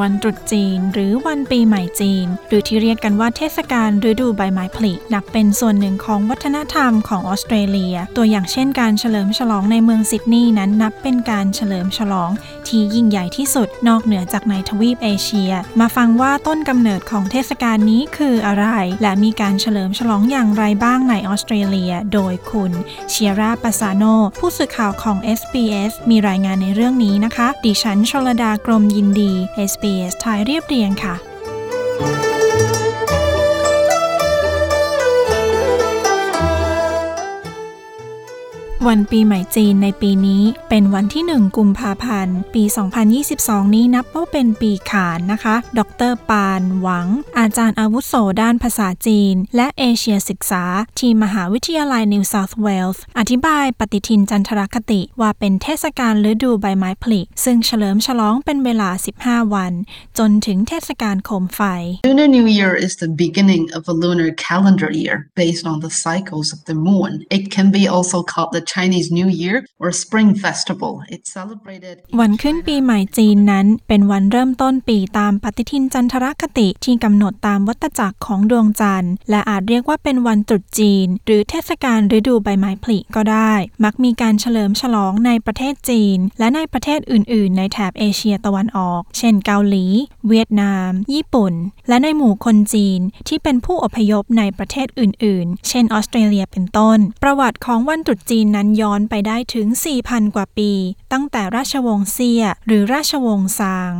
วันตรุษจีน หรือวันปีใหม่จีน หรือที่เรียกกันว่าเทศกาลฤดูใบไม้ผลินับเป็นส่วนหนึ่งของวัฒนธรรมของออสเตรเลีย ตัวอย่างเช่นการเฉลิมฉลองในเมืองซิดนีย์นั้นนับเป็นการเฉลิมฉลอง ที่ยิ่งใหญ่ที่สุดนอกเหนือจากในทวีปเอเชีย มาฟังว่าต้นกำเนิดของเทศกาลนี้คืออะไร และมีการเฉลิมฉลองอย่างไรบ้างในออสเตรเลีย โดยคุณเชียร่าปาซาโนผู้สื่อข่าวของ SBS มีรายงานในเรื่องนี้นะคะ ดิฉันชลดากรมยินดี SBS ไทยเรียบเรียงค่ะ วันปีใหม่จีนในปีนี้เป็นวันที่ 1 กุมภาพันธ์ ปี 2022 นี้นับว่าเป็นปีขานนะคะ ดรปานหวัง อาจารย์อาวุโสด้านภาษาจีน และเอเชียศึกษา ที่มหาวิทยาลัยนิวเซาท์เวลส์อธิบายปฏิทินจันทรคติว่าเป็นเทศกาลฤดูใบไม้ผลิ ซึ่งเฉลิมฉลองเป็นเวลา 15 วัน จนถึงเทศกาลโคมไฟ Lunar New Year is the beginning of a lunar calendar year based on the cycles of the moon. It can be also called the Chinese New Year or Spring Festival. It's celebrated. วันขึ้นปีใหม่จีนนั้น เป็นวันเริ่มต้นปีตามปฏิทินจันทรคติที่กำหนดตามวัตจักรของดวงจันทร์ และอาจเรียกว่าเป็นวันตรุษจีน หรือเทศกาลฤดูใบไม้ผลิก็ได้ มักมีการเฉลิมฉลองในประเทศจีน และในประเทศอื่น ๆ ในแถบเอเชียตะวันออก เช่นเกาหลี เวียดนาม ญี่ปุ่น และในหมู่คนจีนที่เป็นผู้อพยพในประเทศอื่น ๆ เช่นออสเตรเลียเป็นต้น ประวัติของวันตรุษจีนนั้นย้อนไปได้ถึง 4,000 กว่าปี ตั้งแต่ราชวงศ์เซียหรือราชวงศ์ซาง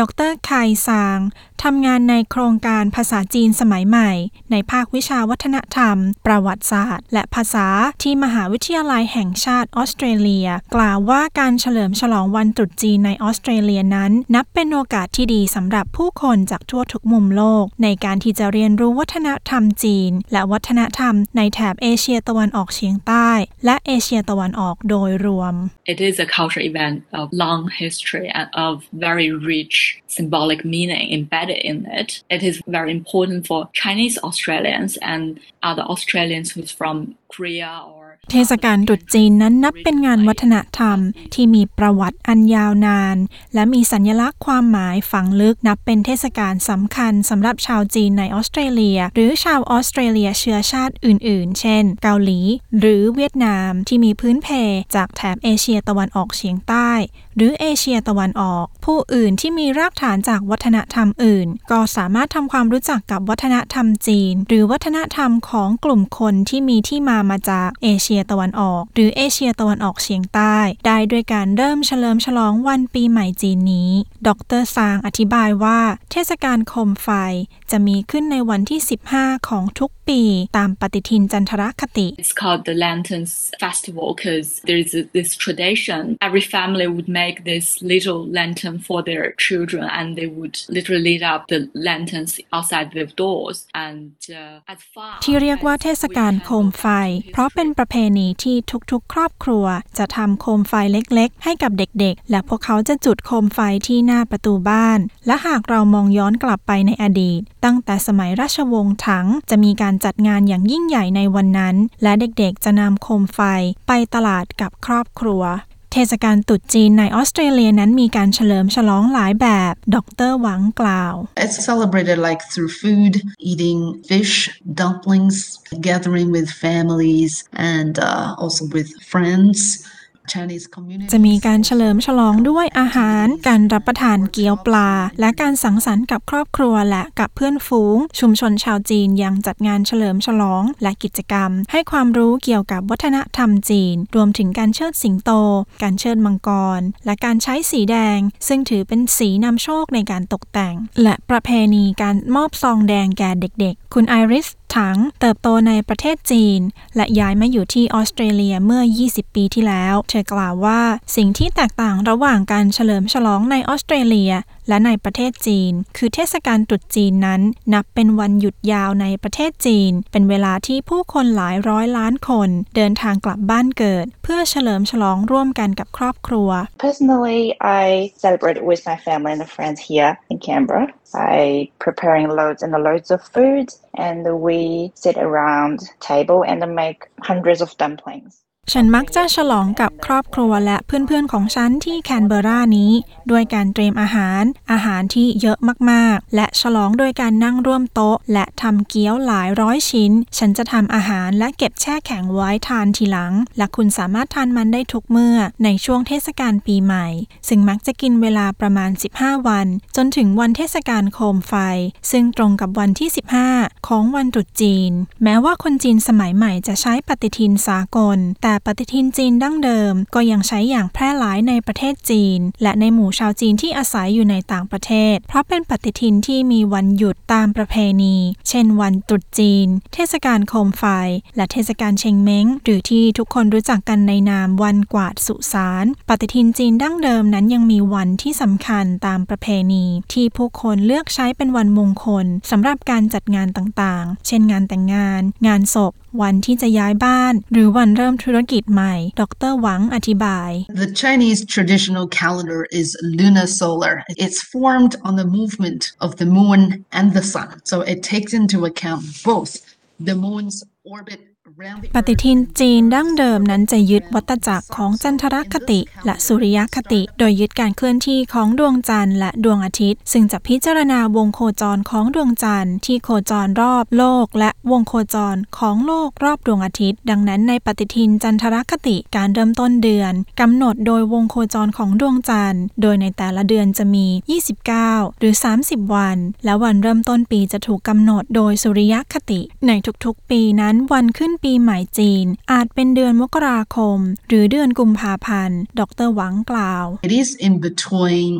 ดรไคซางทำงานในโครงการภาษาจีนสมัยใหม่ ในภาควิชาวัฒนธรรม ประวัติศาสตร์ และภาษาที่มหาวิทยาลัยแห่งชาติออสเตรเลีย กล่าวว่าการเฉลิมฉลองวันตรุษจีนในออสเตรเลียนั้น นับเป็นโอกาสที่ดีสำหรับผู้คนจากทั่วทุกมุมโลก ในการที่จะเรียนรู้วัฒนธรรมจีน และวัฒนธรรมในแถบเอเชียตะวันออกเฉียงใต้ และเอเชียตะวันออกโดยรวม It is a cultural event of long history and of very rich symbolic meaning embedded in it. It is very important for Chinese Australians and other Australians who's from Korea or เทศกาลตรุษจีนนั้นนับเป็นงานวัฒนธรรมที่มีประวัติอันยาวนาน และมีสัญลักษณ์ความหมายฝังลึกนับเป็นเทศกาลสำคัญสำหรับชาวจีนในออสเตรเลีย หรือชาวออสเตรเลียเชื้อชาติอื่น ๆ เช่น เกาหลี หรือเวียดนามที่มีพื้นเพจากแถบเอเชียตะวันออกเฉียงใต้ หรือเอเชียตะวันออก ผู้อื่นที่มีรากฐานจากวัฒนธรรมอื่น ก็สามารถทำความรู้จักกับวัฒนธรรมจีน หรือวัฒนธรรมของกลุ่มคนที่มีที่มามาจากเอเชียตะวันออก หรือเอเชียตะวันออกเฉียงใต้ ได้ด้วยการเริ่มเฉลิมฉลองวันปีใหม่จีนนี้ ดรซางอธิบายว่า เทศกาลโคมไฟจะมีขึ้นในวันที่ 15 ของทุกปีตามปฏิทินจันทรคติ It's called the Lanterns Festival because there is this tradition. Every family would make this little lantern for their children and they would literally lit up the lanterns outside their doors. And uh, as far ที่เรียกว่าเทศกาลโคมไฟ เพราะเป็นประเพณีที่ทุกๆ ครอบครัว จะทำโคมไฟเล็กๆ ให้กับเด็กๆ และพวกเขาจะจุดโคมไฟที่หน้าประตูบ้าน และหากเรามองย้อนกลับไปในอดีต ตั้งแต่สมัยราชวงศ์ถัง จะมีการจัดงานอย่างยิ่งใหญ่ในวันนั้น และเด็กๆ จะนำโคมไฟไปตลาดกับครอบครัว เทศกาลตรุษจีนในออสเตรเลียนั้นมีการเฉลิมฉลองหลายแบบ ดรหวังกล่าว It's celebrated like through food, eating fish, dumplings, gathering with families, and uh, also with friends. จะมีการเฉลิมฉลองด้วยอาหาร การรับประทานเกี๊ยวปลา และการสังสรรค์กับครอบครัวและกับเพื่อนฝูง ชุมชนชาวจีนยังจัดงานเฉลิมฉลองและกิจกรรม ให้ความรู้เกี่ยวกับวัฒนธรรมจีน รวมถึงการเชิดสิงโต การเชิดมังกร และการใช้สีแดง ซึ่งถือเป็นสีนำโชคในการตกแต่ง และประเพณีการมอบซองแดงแก่เด็กๆ คุณไอริสถังเติบโตในประเทศจีน และย้ายมาอยู่ที่ออสเตรเลียเมื่อ 20 ปีที่แล้ว เธอกล่าวว่าสิ่งที่แตกต่างระหว่างการเฉลิมฉลองในออสเตรเลีย และในประเทศจีน คือเทศกาลตรุษจีนนั้น นับเป็นวันหยุดยาวในประเทศจีน เป็นเวลาที่ผู้คนหลายร้อยล้านคน เดินทางกลับบ้านเกิด เพื่อเฉลิมฉลองร่วมกันกับครอบครัว Personally, I celebrate with my family and friends here in Canberra by preparing loads and loads of food, and we sit around table and make hundreds of dumplings. ฉันมักจะฉลองกับครอบครัวและเพื่อนๆของฉันที่แคนเบอรานี้ ด้วยการเตรียมอาหาร อาหารที่เยอะมากๆ และฉลองโดยการนั่งร่วมโต๊ะ และทำเกี๊ยวหลายร้อยชิ้น ฉันจะทำอาหารและเก็บแช่แข็งไว้ทานทีหลัง และคุณสามารถทานมันได้ทุกเมื่อในช่วงเทศกาลปีใหม่ ซึ่งมักจะกินเวลาประมาณ 15 วัน จนถึงวันเทศกาลโคมไฟ ซึ่งตรงกับวันที่ 15 ของวันตรุษจีน แม้ว่าคนจีนสมัยใหม่จะใช้ปฏิทินสากล แต่ปฏิทินจีนดั้งเดิม ก็ยังใช้อย่างแพร่หลายในประเทศจีน และในหมู่ชาวจีนที่อาศัยอยู่ในต่างประเทศ เพราะเป็นปฏิทินที่มีวันหยุดตามประเพณี เช่น วันตรุษจีน เทศกาลโคมไฟ และเทศกาลเชงเม้ง หรือที่ทุกคนรู้จักกันในนามวันกวาดสุสานปฏิทินจีนดั้งเดิมนั้นยังมีวันที่สำคัญตามประเพณี ที่ผู้คนเลือกใช้เป็นวันมงคลสำหรับการจัดงานต่างๆ เช่นงานแต่งงาน งานศพ วันที่จะย้ายบ้าน หรือวันเริ่มธุรกิจใหม่ ดรหวังอธิบาย The Chinese traditional calendar is lunar solar. It's formed on the movement of the moon and the sun. So it takes into account both the moon's orbit ปฏิทินจีนดั้งเดิมนั้นจะยึดวัตจักรของจันทรคติ และสุริยคติ โดยยึดการเคลื่อนที่ของดวงจันทร์และดวงอาทิตย์ ซึ่งจะพิจารณาวงโคจรของดวงจันทร์ที่โคจรรอบโลก และวงโคจรของโลกรอบดวงอาทิตย์ ดังนั้นในปฏิทินจันทรคติการเริ่มต้นเดือนกำหนดโดยวงโคจรของดวงจันทร์ โดยในแต่ละเดือนจะมี 29 หรือ 30 วัน และวันเริ่มต้นปีจะถูกกำหนดโดยสุริยคติ ในทุกๆ ปีนั้นวันขึ้นปีใหม่จีน อาจเป็นเดือนมกราคม หรือเดือนกุมภาพันธ์ ดรหวังกล่าว It is in between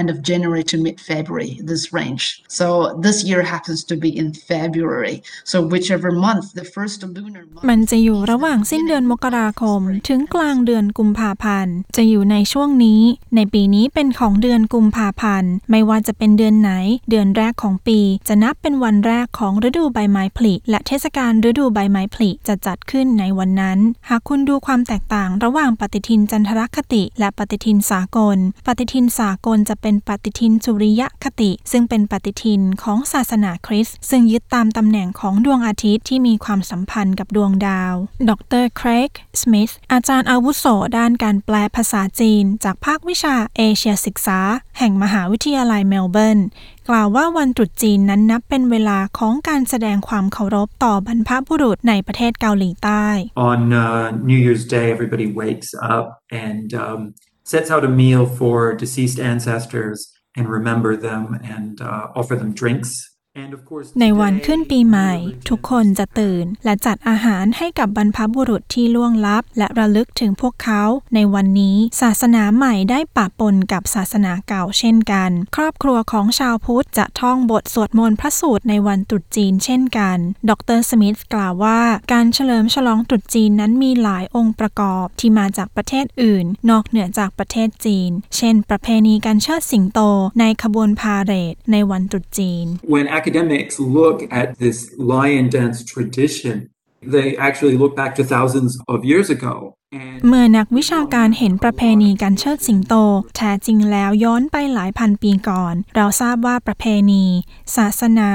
end of January to mid February, this range. So this year happens to be in February. So whichever month, the first lunar month. มันจะอยู่ระหว่างสิ้นเดือนมกราคม ถึงกลางเดือนกุมภาพันธ์ จะอยู่ในช่วงนี้ ในปีนี้เป็นของเดือนกุมภาพันธ์ ไม่ว่าจะเป็นเดือนไหน เดือนแรกของปี จะนับเป็นวันแรกของฤดูใบไม้ผลิและเทศกาลฤดูใบไม้ผลิจะจัดขึ้นในวันนั้น หากคุณดูความแตกต่างระหว่างปฏิทินจันทรคติ และปฏิทินสากล ปฏิทินสากลจะเป็นปฏิทินสุริยคติ ซึ่งเป็นปฏิทินของศาสนาคริสต์ซึ่งยึดตามตำแหน่งของดวงอาทิตย์ที่มีความสัมพันธ์กับดวงดาว ดรเครกสมิธอาจารย์อาวุโสด้านการแปลภาษาจีน จากภาควิชาเอเชียศึกษา แห่งมหาวิทยาลัยเมลเบิร์นกล่าวว่าวันตรุษจีนนั้นนับเป็นเวลาของการแสดงความเคารพต่อบรรพบุรุษในประเทศเกาหลีใต้ On uh, New Year's Day, everybody wakes up and um, sets out a meal for deceased ancestors and remember them and uh, offer them drinks. And of course, ในวัน today, ขึ้นปีใหม่ religion ทุกคนจะตื่น และจัดอาหารให้กับบรรพบุรุษที่ล่วงลับ และระลึกถึงพวกเขา ในวันนี้ศาสนาใหม่ได้ปะปนกับศาสนาเก่าเช่นกัน ครอบครัวของชาวพุทธจะท่องบทสวดมนต์พระสูตรในวันตรุษจีนเช่นกัน ดรสมิธกล่าวว่า การเฉลิมฉลองตรุษจีนนั้นมีหลายองค์ประกอบที่มาจากประเทศอื่น นอกเหนือจากประเทศจีน เช่น ประเพณีการเชิดสิงโตในขบวนพาเหรดในวันตรุษจีน When academics look at this lion dance tradition, they actually look back to thousands of years ago. เมื่อนักวิชาการเห็นประเพณีการเชิดสิงโตแท้จริงแล้วย้อนไปหลายพันปีก่อน เราทราบว่าประเพณี ศาสนา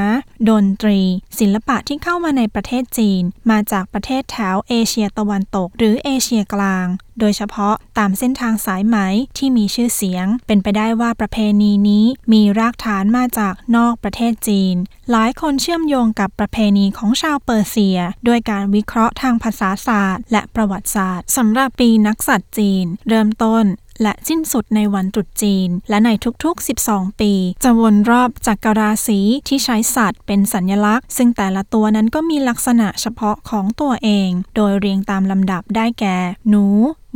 ดนตรี ศิลปะที่เข้ามาในประเทศจีน มาจากประเทศแถวเอเชียตะวันตก หรือเอเชียกลางโดยเฉพาะตามเส้นทางสายไหมที่มีชื่อเสียง เป็นไปได้ว่าประเพณีนี้มีรากฐานมาจากนอกประเทศจีน หลายคนเชื่อมโยงกับประเพณีของชาวเปอร์เซีย ด้วยการวิเคราะห์ทางภาษาศาสตร์ และประวัติศาสตร์สำหรับปีนักสัตว์จีน เริ่มต้นและสิ้นสุดในวันตรุษจีน และในทุกๆ 12 ปี จะวนรอบจักรราศีที่ใช้สัตว์เป็นสัญลักษณ์ ซึ่งแต่ละตัวนั้นก็มีลักษณะเฉพาะของตัวเอง โดยเรียงตามลำดับได้แก่ หนู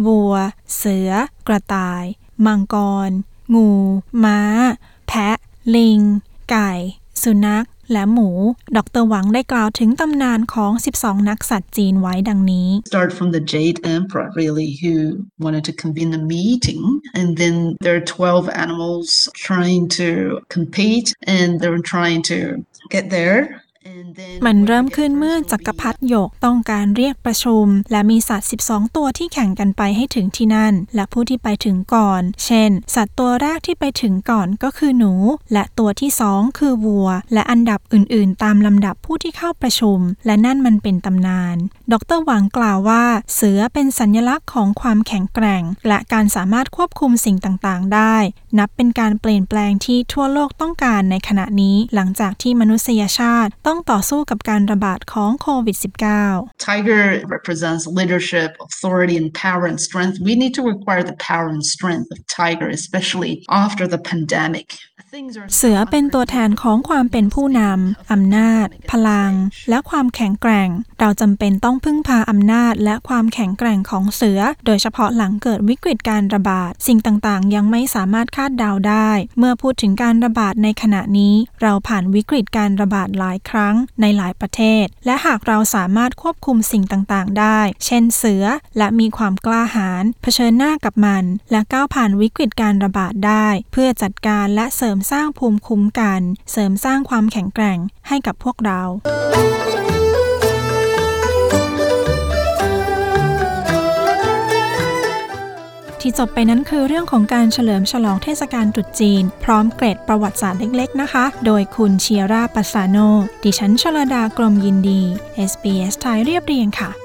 วัว เสือ กระต่าย มังกร งู ม้า แพะ ลิง ไก่ สุนัข และหมู ดรหวังได้กล่าวถึงตำนานของ 12 นักสัตว์จีนไว้ดังนี้ Start from the Jade Emperor, really, who wanted to convene a meeting. And then there are 12 animals trying to compete and they're trying to get there. And then มัน when เริ่ม they get ขึ้น first เมื่อ will จักร be พรรดิหยกต้องการเรียกประชุม และมีสัตว์ 12 ตัวที่แข่งกันไปให้ถึงที่นั่น และผู้ที่ไปถึงก่อน เช่น สัตว์ตัวแรกที่ไปถึงก่อนก็คือหนู และตัวที่สองคือวัว และอันดับอื่น ๆ ตามลำดับผู้ที่เข้าประชุม และนั่นมันเป็นตำนาน ดรหวังกล่าวว่า เสือเป็นสัญลักษณ์ของความแข็งแกร่ง และการสามารถควบคุมสิ่งต่าง ๆ ได้ นับเป็นการเปลี่ยนแปลงที่ทั่วโลกต้องการในขณะนี้หลังจากที่มนุษยชาติต้องต่อสู้กับการระบาดของโควิด -19 Tiger represents leadership, authority, and power and strength. We need to acquire the power and strength of Tiger, especially after the pandemic. Things are เสือเป็นตัวแทนของความเป็นผู้นำ อำนาจ พลัง และความแข็งแกร่ง เราจำเป็นต้องพึ่งพาอำนาจและความแข็งแกร่งของเสือ โดยเฉพาะหลังเกิดวิกฤตการระบาด สิ่งต่างๆ ยังไม่สามารถคาดเดาได้ เมื่อพูดถึงการระบาดในขณะนี้ เราผ่านวิกฤตการระบาดหลายครั้งในหลายประเทศ และหากเราสามารถควบคุมสิ่งต่างๆ ได้ เช่นเสือและมีความกล้าหาญเผชิญหน้ากับมัน และก้าวผ่านวิกฤตการระบาดได้ เพื่อจัดการและเสริมสร้างภูมิคุ้มกัน เสริมสร้างความแข็งแกร่งให้กับพวกเรา ที่จบไปนั้นคือเรื่องของการเฉลิมฉลองเทศกาลตรุษจีน พร้อมเกร็ดประวัติศาสตร์เล็กๆ นะคะ โดยคุณเชียร่าปัสซาโน ดิฉันชลดากรมยินดี SBS ไทยเรียบเรียงค่ะ